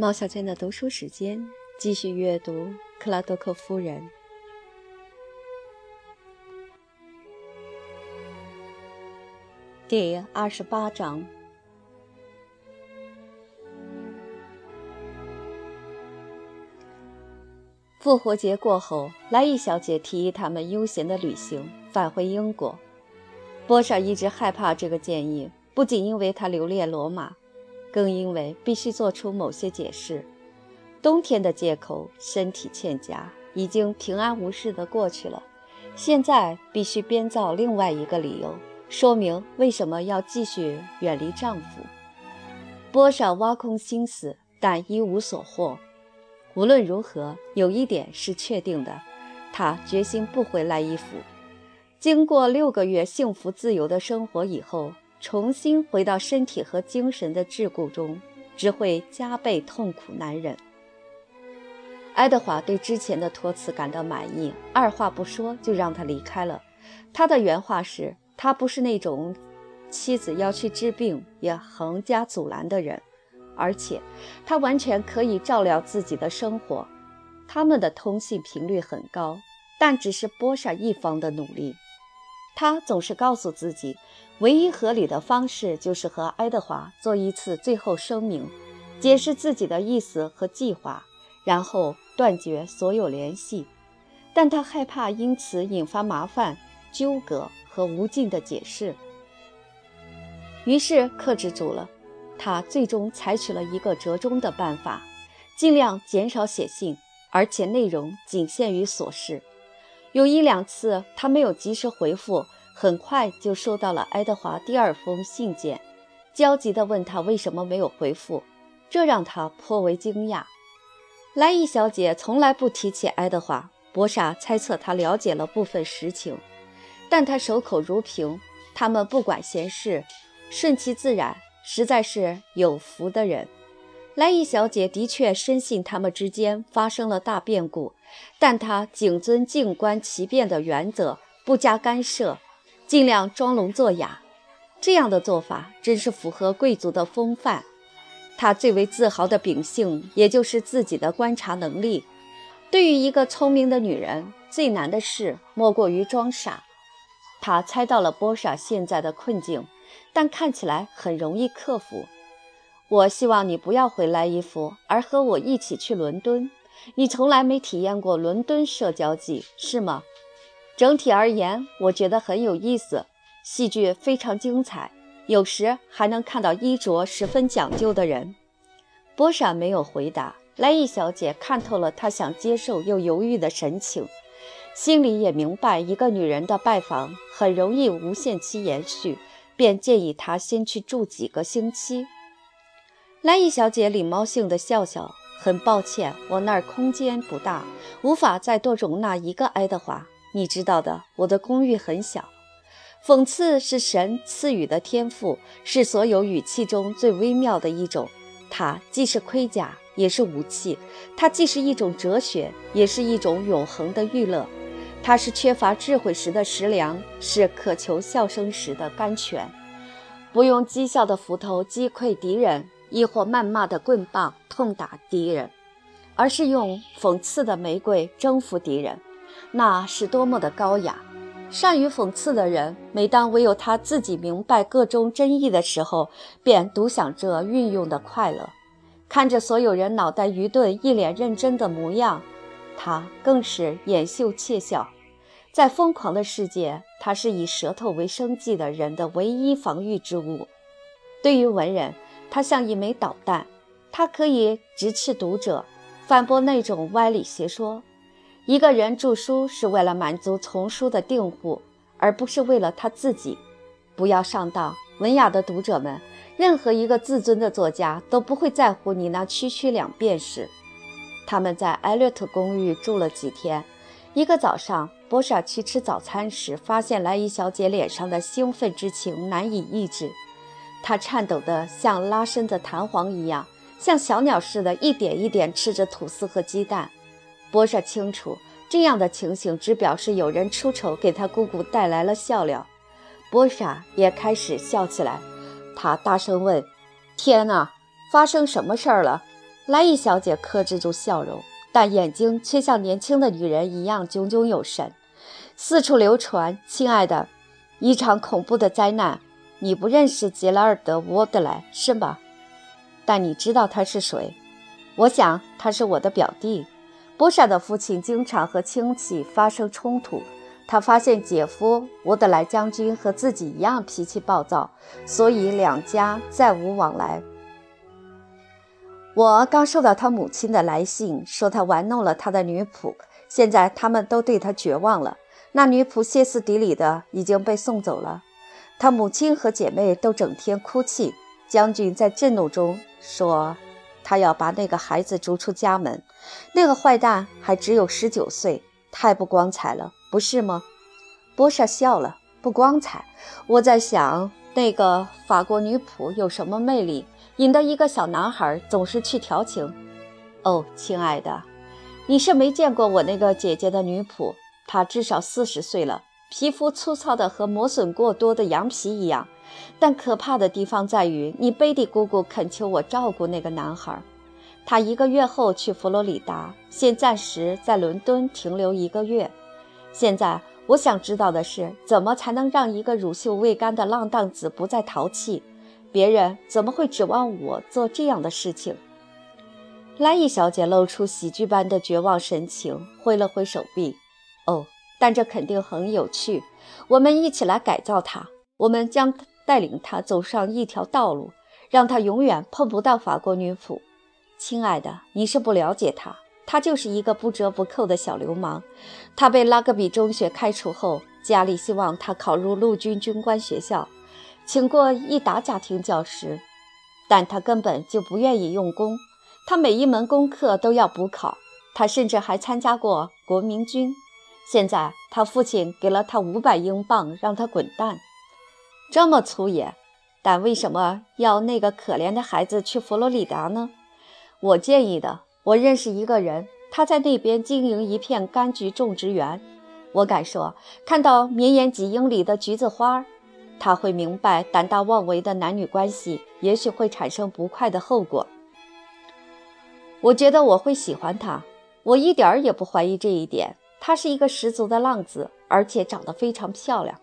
猫小娟的读书时间，继续阅读《克拉多克夫人》第二十八章。复活节过后，莱伊小姐提议他们悠闲的旅行，返回英国。波莎一直害怕这个建议，不仅因为她留恋罗马。更因为必须做出某些解释，冬天的借口身体欠佳已经平安无事地过去了，现在必须编造另外一个理由，说明为什么要继续远离丈夫。波莎挖空心思，但一无所获。无论如何，有一点是确定的，她决心不回来伊府。经过六个月幸福自由的生活以后。重新回到身体和精神的桎梏中，只会加倍痛苦难忍。爱德华对之前的托辞感到满意，二话不说就让他离开了。他的原话是：“他不是那种妻子要去治病也横加阻拦的人，而且他完全可以照料自己的生活。”他们的通信频率很高，但只是波莎一方的努力。他总是告诉自己。唯一合理的方式就是和爱德华做一次最后声明，解释自己的意思和计划，然后断绝所有联系。但他害怕因此引发麻烦、纠葛和无尽的解释，于是克制住了。他最终采取了一个折中的办法，尽量减少写信，而且内容仅限于琐事。有一两次，他没有及时回复。很快就收到了爱德华第二封信件，焦急地问他为什么没有回复，这让他颇为惊讶。莱伊小姐从来不提起爱德华，博莎猜测她了解了部分实情，但她守口如瓶。他们不管闲事，顺其自然，实在是有福的人。莱伊小姐的确深信他们之间发生了大变故，但她谨遵静观其变的原则，不加干涉。尽量装聋作哑，这样的做法真是符合贵族的风范。她最为自豪的秉性，也就是自己的观察能力。对于一个聪明的女人，最难的事莫过于装傻。她猜到了波莎现在的困境，但看起来很容易克服。我希望你不要回来伊芙，而和我一起去伦敦。你从来没体验过伦敦社交季，是吗？整体而言，我觉得很有意思，戏剧非常精彩，有时还能看到衣着十分讲究的人。波莎没有回答，莱伊小姐看透了她想接受又犹豫的神情，心里也明白一个女人的拜访很容易无限期延续，便建议她先去住几个星期。莱伊小姐礼貌性的笑笑，很抱歉，我那儿空间不大，无法再多容纳一个爱德华。你知道的，我的公寓很小。讽刺是神赐予的天赋，是所有语气中最微妙的一种。它既是盔甲，也是武器；它既是一种哲学，也是一种永恒的娱乐。它是缺乏智慧时的食粮，是渴求笑声时的甘泉。不用讥笑的斧头击溃敌人，亦或谩骂的棍棒痛打敌人，而是用讽刺的玫瑰征服敌人。那是多么的高雅！善于讽刺的人，每当唯有他自己明白个中真意的时候，便独享这运用的快乐。看着所有人脑袋愚钝、一脸认真的模样，他更是掩袖窃笑。在疯狂的世界，他是以舌头为生计的人的唯一防御之物。对于文人，它像一枚导弹，它可以直斥读者，反驳那种歪理邪说。一个人著书是为了满足丛书的订户，而不是为了他自己。不要上当，文雅的读者们，任何一个自尊的作家都不会在乎你那区区两便士。他们在艾略特公寓住了几天。一个早上，波莎去吃早餐时，发现莱伊小姐脸上的兴奋之情难以抑制，她颤抖得像拉伸的弹簧一样，像小鸟似的，一点一点吃着吐司和鸡蛋。波莎清楚，这样的情形只表示有人出丑，给他姑姑带来了笑料。波莎也开始笑起来。他大声问：“天哪，发生什么事儿了？莱伊小姐克制住笑容，但眼睛却像年轻的女人一样炯炯有神，四处流传：“亲爱的，一场恐怖的灾难。你不认识杰拉尔德·沃德莱是吧？但你知道他是谁？我想他是我的表弟。波莎的父亲经常和亲戚发生冲突。他发现姐夫沃德莱将军和自己一样脾气暴躁，所以两家再无往来。”我刚收到他母亲的来信，说他玩弄了他的女仆，现在他们都对他绝望了。那女仆歇斯底里的已经被送走了，他母亲和姐妹都整天哭泣。将军在震怒中说，他要把那个孩子逐出家门。那个坏蛋还只有十九岁，太不光彩了，不是吗？波莎笑了，不光彩。我在想，那个法国女仆有什么魅力？引得一个小男孩总是去调情。哦，亲爱的，你是没见过我那个姐姐的女仆，她至少四十岁了，皮肤粗糙的和磨损过多的羊皮一样。但可怕的地方在于，你贝蒂姑姑恳求我照顾那个男孩。他一个月后去佛罗里达，现暂时在伦敦停留一个月。现在我想知道的是，怎么才能让一个乳臭未干的浪荡子不再淘气？别人怎么会指望我做这样的事情？莱伊小姐露出喜剧般的绝望神情，挥了挥手臂。但这肯定很有趣。我们一起来改造它。我们将带领他走上一条道路，让他永远碰不到法国女仆。亲爱的，你是不了解他，他就是一个不折不扣的小流氓。他被拉格比中学开除后，家里希望他考入陆军军官学校。请过一达家庭教师，但他根本就不愿意用功。他每一门功课都要补考。他甚至还参加过国民军。现在他父亲给了他五百英镑，让他滚蛋。这么粗野，但为什么要那个可怜的孩子去佛罗里达呢？我建议的。我认识一个人，他在那边经营一片柑橘种植园。我敢说，看到绵延几英里的橘子花。他会明白，胆大妄为的男女关系也许会产生不快的后果。我觉得我会喜欢他，我一点儿也不怀疑这一点。他是一个十足的浪子，而且长得非常漂亮。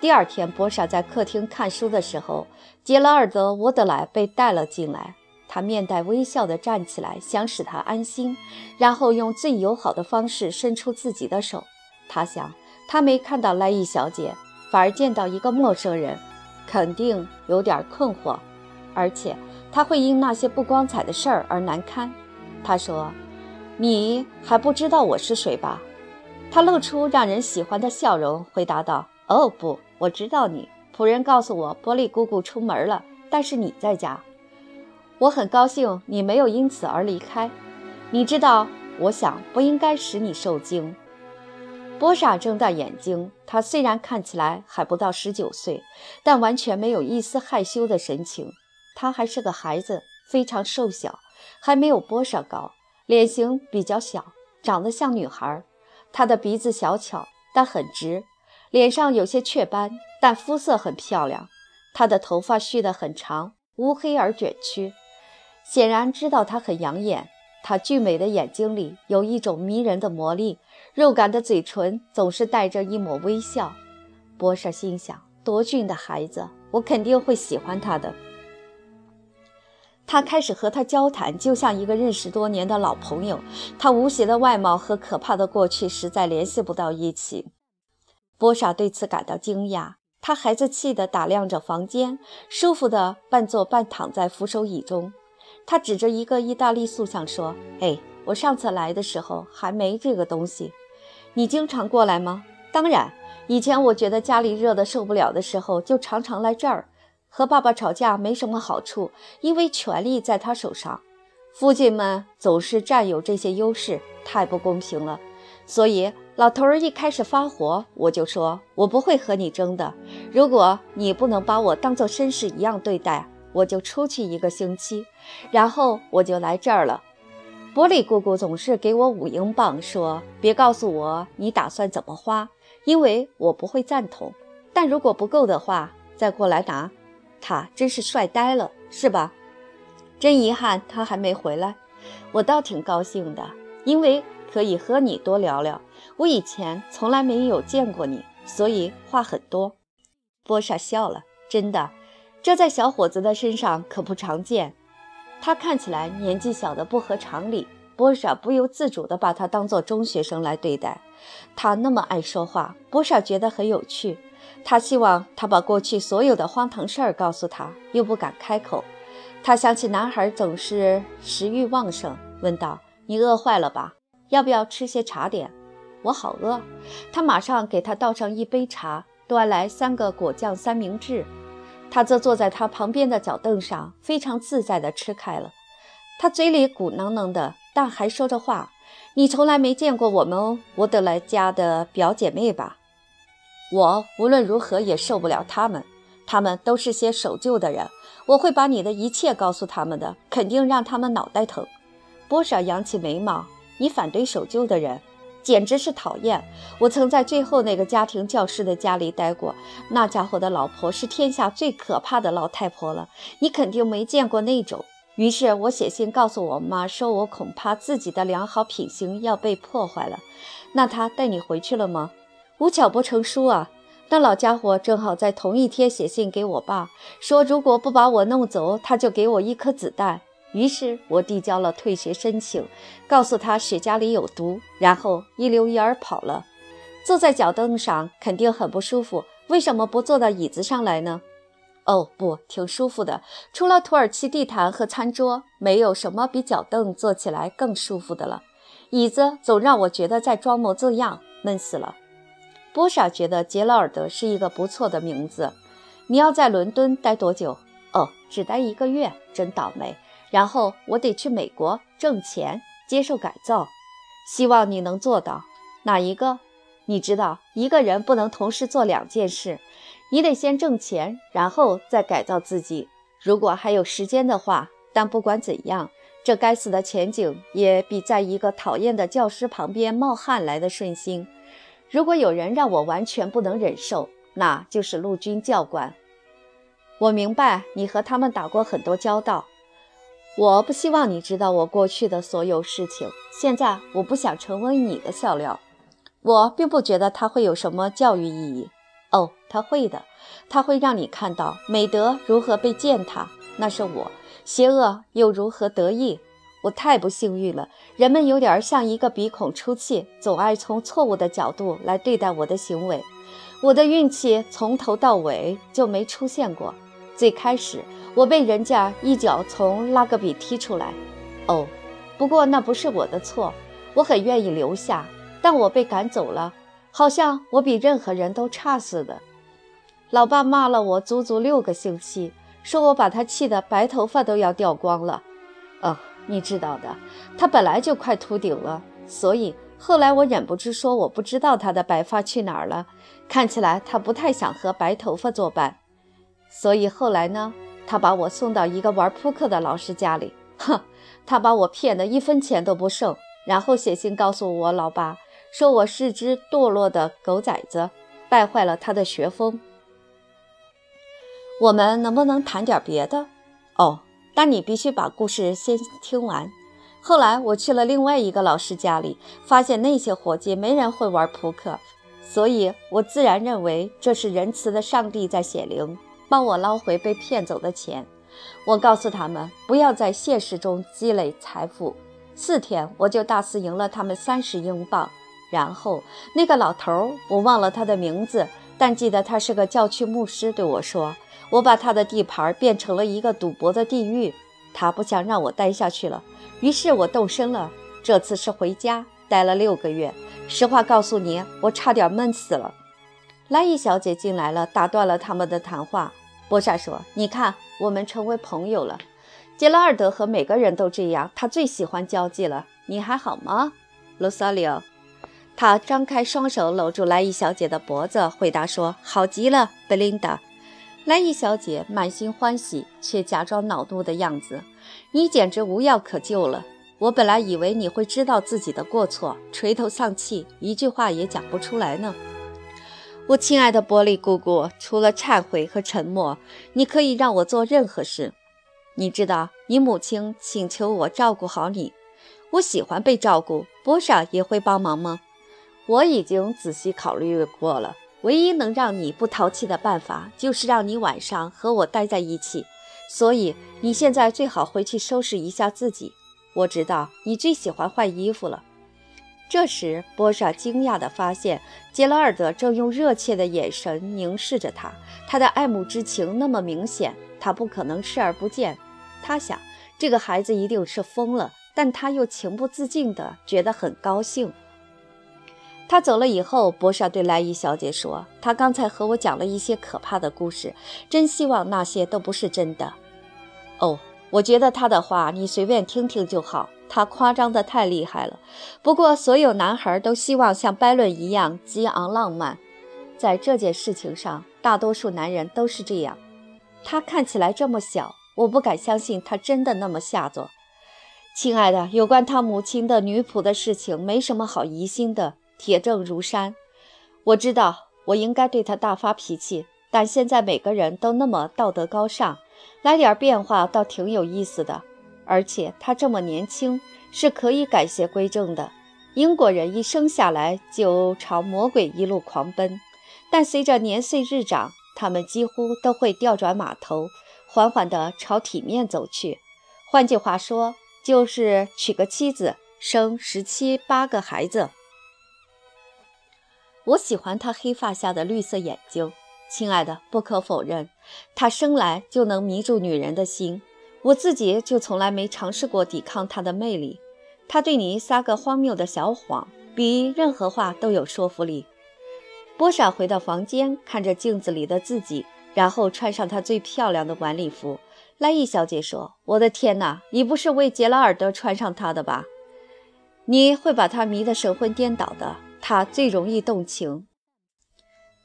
第二天，波莎在客厅看书的时候，杰拉尔德·沃德莱被带了进来。他面带微笑地站起来，想使他安心，然后用最友好的方式伸出自己的手。他想，他没看到莱伊小姐。反而见到一个陌生人，肯定有点困惑，而且他会因那些不光彩的事儿而难堪。他说：“你还不知道我是谁吧？”他露出让人喜欢的笑容，回答道：“哦，不，我知道你。仆人告诉我，波利姑姑出门了，但是你在家。我很高兴你没有因此而离开。你知道，我想不应该使你受惊。”波莎睁大眼睛，她虽然看起来还不到十九岁，但完全没有一丝害羞的神情。她还是个孩子，非常瘦小，还没有波莎高，脸型比较小，长得像女孩。她的鼻子小巧，但很直，脸上有些雀斑，但肤色很漂亮。她的头发蓄得很长，乌黑而卷曲，显然知道她很养眼。她俊美的眼睛里有一种迷人的魔力。肉感的嘴唇总是带着一抹微笑。博士心想：多俊的孩子，我肯定会喜欢他的。他开始和他交谈，就像一个认识多年的老朋友。他无邪的外貌和可怕的过去实在联系不到一起。波莎对此感到惊讶。他孩子气地打量着房间，舒服地半坐半躺在扶手椅中。他指着一个意大利塑像说：“哎，我上次来的时候还没这个东西。”你经常过来吗？当然，以前我觉得家里热得受不了的时候，就常常来这儿。和爸爸吵架没什么好处，因为权力在他手上。父亲们总是占有这些优势，太不公平了。所以老头儿一开始发火，我就说我不会和你争的。如果你不能把我当做绅士一样对待，我就出去一个星期，然后我就来这儿了。波利姑姑总是给我五英镑，说：“别告诉我你打算怎么花，因为我不会赞同。但如果不够的话，再过来拿。”他真是帅呆了，是吧？真遗憾，他还没回来。我倒挺高兴的，因为可以和你多聊聊。我以前从来没有见过你，所以话很多。波莎笑了，真的，这在小伙子的身上可不常见。他看起来年纪小的不合常理，波莎不由自主地把他当作中学生来对待。他那么爱说话，波莎觉得很有趣。他希望他把过去所有的荒唐事儿告诉他，又不敢开口。他想起男孩总是食欲旺盛，问道：“你饿坏了吧？要不要吃些茶点？”“我好饿。”他马上给他倒上一杯茶，端来三个果酱三明治。他则坐在他旁边的脚凳上，非常自在地吃开了。他嘴里鼓囊囊的，但还说着话。你从来没见过我们沃德莱家的表姐妹吧？我无论如何也受不了他们，他们都是些守旧的人。我会把你的一切告诉他们的，肯定让他们脑袋疼。波莎扬起眉毛，你反对守旧的人？简直是讨厌！我曾在最后那个家庭教师的家里待过，那家伙的老婆是天下最可怕的老太婆了。你肯定没见过那种。于是我写信告诉我妈，说我恐怕自己的良好品行要被破坏了。那他带你回去了吗？无巧不成书啊！那老家伙正好在同一天写信给我爸，说如果不把我弄走，他就给我一颗子弹。于是我递交了退学申请，告诉他雪茄里有毒，然后一溜烟儿跑了。坐在脚凳上肯定很不舒服，为什么不坐到椅子上来呢？哦，不，挺舒服的。除了土耳其地毯和餐桌，没有什么比脚凳坐起来更舒服的了。椅子总让我觉得在装模作样，闷死了。波莎觉得杰劳尔德是一个不错的名字。你要在伦敦待多久？哦，只待一个月，真倒霉。然后我得去美国挣钱，接受改造。希望你能做到。哪一个？你知道，一个人不能同时做两件事。你得先挣钱，然后再改造自己。如果还有时间的话。但不管怎样，这该死的前景也比在一个讨厌的教师旁边冒汗来的顺心。如果有人让我完全不能忍受，那就是陆军教官。我明白你和他们打过很多交道。我不希望你知道我过去的所有事情。现在我不想成为你的笑料。我并不觉得它会有什么教育意义。哦，他会的。他会让你看到美德如何被践踏。那是我。邪恶又如何得意？我太不幸运了。人们有点像一个鼻孔出气，总爱从错误的角度来对待我的行为。我的运气从头到尾就没出现过。最开始。我被人家一脚从拉格比踢出来，哦，不过那不是我的错，我很愿意留下，但我被赶走了，好像我比任何人都差似的。老爸骂了我足足六个星期，说我把他气得白头发都要掉光了。哦，你知道的，他本来就快秃顶了，所以后来我忍不住说我不知道他的白发去哪儿了，看起来他不太想和白头发作伴，所以后来呢？他把我送到一个玩扑克的老师家里，哼，他把我骗得一分钱都不剩，然后写信告诉我老爸，说我是只堕落的狗崽子，败坏了他的学风。我们能不能谈点别的？哦，但你必须把故事先听完。后来我去了另外一个老师家里，发现那些伙计没人会玩扑克，所以我自然认为这是仁慈的上帝在显灵。帮我捞回被骗走的钱。我告诉他们不要在现实中积累财富。四天我就大肆赢了他们三十英镑。然后那个老头儿，我忘了他的名字，但记得他是个教区牧师，对我说：“我把他的地盘变成了一个赌博的地狱。”他不想让我待下去了，于是我动身了。这次是回家，待了六个月。实话告诉你，我差点闷死了。莱伊小姐进来了，打断了他们的谈话。波莎说：“你看，我们成为朋友了。杰拉尔德和每个人都这样，他最喜欢交际了。你还好吗，罗萨里奥？”他张开双手搂住莱伊小姐的脖子，回答说：“好极了，贝琳达。”莱伊小姐满心欢喜，却假装恼怒的样子。“你简直无药可救了！我本来以为你会知道自己的过错，垂头丧气，一句话也讲不出来呢。”我亲爱的玻璃姑姑，除了忏悔和沉默，你可以让我做任何事。你知道，你母亲请求我照顾好你。我喜欢被照顾。波莎也会帮忙吗？我已经仔细考虑过了。唯一能让你不淘气的办法，就是让你晚上和我待在一起。所以你现在最好回去收拾一下自己。我知道你最喜欢换衣服了。这时，波莎惊讶地发现杰拉尔德正用热切的眼神凝视着他，他的爱慕之情那么明显，他不可能视而不见。他想，这个孩子一定是疯了，但他又情不自禁地觉得很高兴。他走了以后，博莎对莱伊小姐说：“他刚才和我讲了一些可怕的故事，真希望那些都不是真的。”哦，我觉得他的话你随便听听就好。他夸张的太厉害了。不过，所有男孩都希望像拜伦一样激昂浪漫，在这件事情上，大多数男人都是这样。他看起来这么小，我不敢相信他真的那么下作。亲爱的，有关他母亲的女仆的事情，没什么好疑心的。铁证如山，我知道我应该对他大发脾气，但现在每个人都那么道德高尚，来点变化倒挺有意思的。而且他这么年轻，是可以改邪归正的。英国人一生下来就朝魔鬼一路狂奔，但随着年岁日长，他们几乎都会调转马头，缓缓地朝体面走去。换句话说，就是娶个妻子，生十七八个孩子。我喜欢他黑发下的绿色眼睛，亲爱的，不可否认，他生来就能迷住女人的心。我自己就从来没尝试过抵抗他的魅力。他对你撒个荒谬的小谎，比任何话都有说服力。波莎回到房间，看着镜子里的自己，然后穿上她最漂亮的晚礼服。莱伊小姐说：“我的天哪，你不是为杰拉尔德穿上它的吧？你会把他迷得神魂颠倒的。”他最容易动情。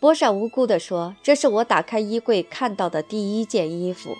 波莎无辜地说：“这是我打开衣柜看到的第一件衣服。”